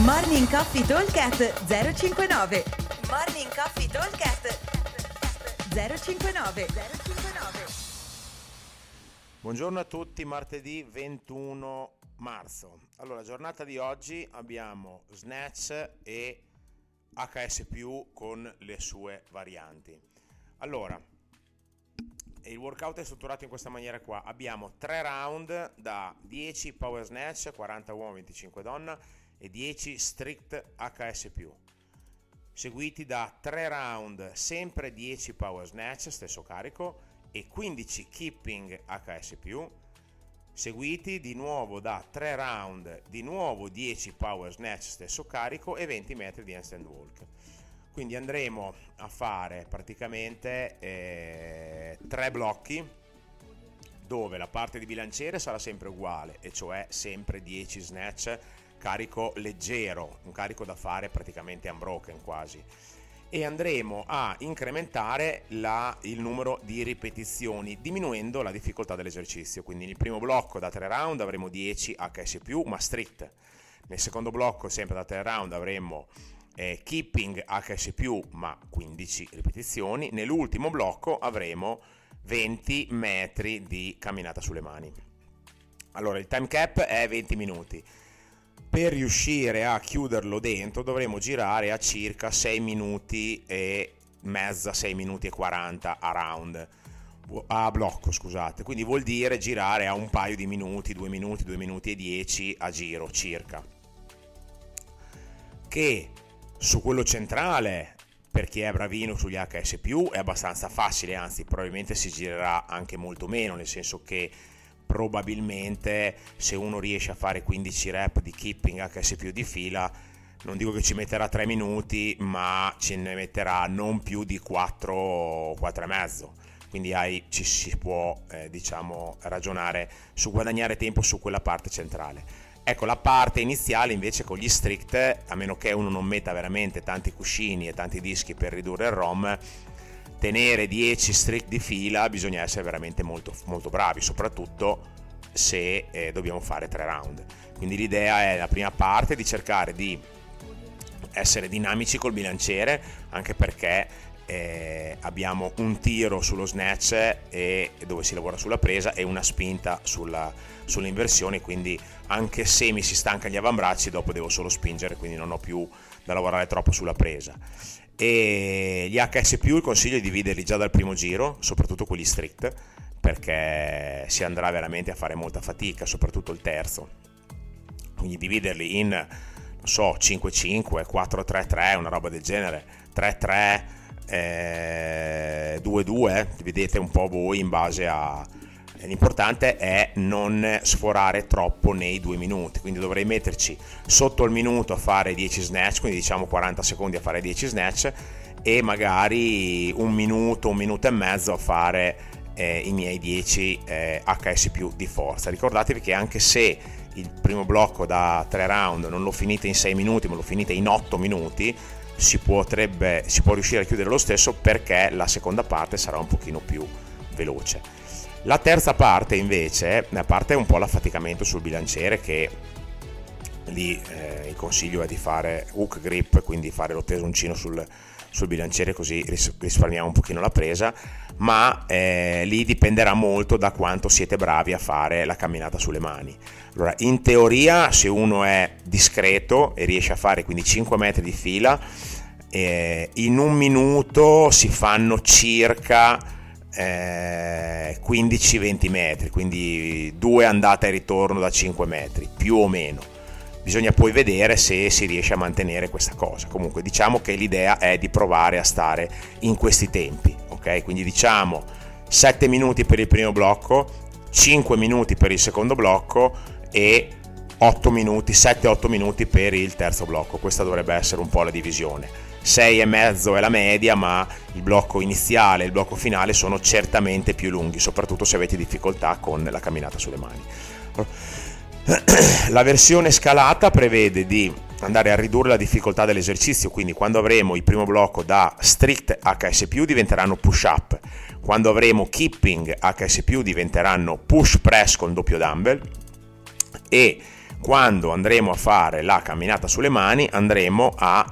Morning Coffee Talkcast 059 Morning Coffee Talkcast 059 059 Buongiorno a tutti, martedì 21 marzo. Allora, giornata di oggi abbiamo Snatch e HS con le sue varianti. Allora, il workout è strutturato in questa maniera qua. Abbiamo 3 round da 10 power snatch, 40 uomo, 25 donna e 10 strict HS+. Seguiti da 3 round, sempre 10 power snatch, stesso carico, e 15 keeping HS+, seguiti di nuovo da 3 round, di nuovo 10 power snatch, stesso carico, e 20 metri di handstand walk. Quindi andremo a fare praticamente eh, tre blocchi dove la parte di bilanciere sarà sempre uguale, e cioè sempre 10 snatch carico leggero, un carico da fare praticamente unbroken quasi. E andremo a incrementare la, il numero di ripetizioni diminuendo la difficoltà dell'esercizio. Quindi nel primo blocco da 3 round avremo 10 HS, ma strict. Nel secondo blocco, sempre da 3 round, avremo eh, keeping HS, ma 15 ripetizioni. Nell'ultimo blocco avremo 20 metri di camminata sulle mani. Allora, il time cap è 20 minuti. Per riuscire a chiuderlo dentro dovremo girare a circa 6 minuti e mezza, 6 minuti e 40 a round. A blocco scusate. Quindi vuol dire girare a un paio di minuti 2 minuti 2 minuti e 10 a giro circa. Che su quello centrale, per chi è bravino sugli HS, è abbastanza facile, anzi, probabilmente si girerà anche molto meno, nel senso che probabilmente se uno riesce a fare 15 rep di keeping HS di fila, non dico che ci metterà 3 minuti, ma ce ne metterà non più di 4, 4 e mezzo. Quindi hai, ci si può eh, diciamo ragionare su guadagnare tempo su quella parte centrale. Ecco, la parte iniziale invece con gli strict, a meno che uno non metta veramente tanti cuscini e tanti dischi per ridurre il ROM, tenere 10 strict di fila bisogna essere veramente molto, molto bravi, soprattutto se eh, dobbiamo fare tre round. Quindi l'idea è la prima parte di cercare di essere dinamici col bilanciere, anche perché eh, abbiamo un tiro sullo snatch e, dove si lavora sulla presa e una spinta sulla, sull'inversione, quindi anche se mi si stancano gli avambracci dopo devo solo spingere, quindi non ho più da lavorare troppo sulla presa. E gli HS il consiglio è di dividerli già dal primo giro, soprattutto quelli strict, perché si andrà veramente a fare molta fatica, soprattutto il terzo. Quindi dividerli in, non so, 5-5, 4-3-3, una roba del genere, 3-3, eh, 2-2, dividete un po' voi in base a, l'importante è non sforare troppo nei due minuti, quindi dovrei metterci sotto il minuto a fare 10 snatch, quindi diciamo 40 secondi a fare 10 snatch e magari un minuto, un minuto e mezzo a fare eh, i miei 10 eh, HS più di forza. Ricordatevi che anche se il primo blocco da 3 round non lo finite in 6 minuti, ma lo finite in 8 minuti, si, potrebbe, si può riuscire a chiudere lo stesso perché la seconda parte sarà un pochino più veloce. La terza parte invece, a parte un po' l'affaticamento sul bilanciere che lì eh, il consiglio è di fare hook grip, quindi fare lo pesoncino sul, sul bilanciere così risparmiamo un pochino la presa, ma eh, lì dipenderà molto da quanto siete bravi a fare la camminata sulle mani. Allora, in teoria, se uno è discreto e riesce a fare quindi 5 metri di fila, eh, in un minuto si fanno circa eh, 15-20 metri, quindi due andate e ritorno da 5 metri, più o meno. Bisogna poi vedere se si riesce a mantenere questa cosa. Comunque diciamo che l'idea è di provare a stare in questi tempi, ok? Quindi diciamo 7 minuti per il primo blocco, 5 minuti per il secondo blocco e 8 minuti, 7-8 minuti per il terzo blocco. Questa dovrebbe essere un po' la divisione 6,5 è la media, ma il blocco iniziale e il blocco finale sono certamente più lunghi, soprattutto se avete difficoltà con la camminata sulle mani. La versione scalata prevede di andare a ridurre la difficoltà dell'esercizio, quindi quando avremo il primo blocco da strict HS+, diventeranno push up, quando avremo keeping HS+, diventeranno push press con doppio dumbbell e quando andremo a fare la camminata sulle mani andremo a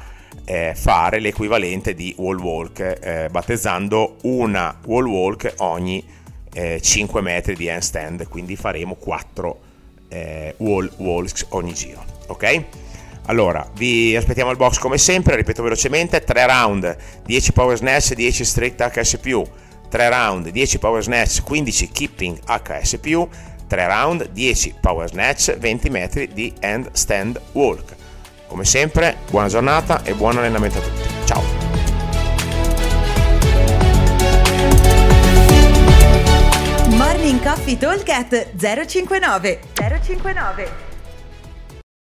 eh, fare l'equivalente di wall walk, eh, battezzando una wall walk ogni eh, 5 metri di handstand, quindi faremo 4 eh, wall walks ogni giro, ok? Allora, vi aspettiamo al box come sempre, ripeto velocemente, 3 round, 10 power snatch, 10 strict HS+, 3 round, 10 power snatch, 15 keeping HS+, 3 round, 10 power snatch, 20 metri di handstand walk. Come sempre, buona giornata e buon allenamento a tutti. Ciao! Morning Coffee Talk 059 059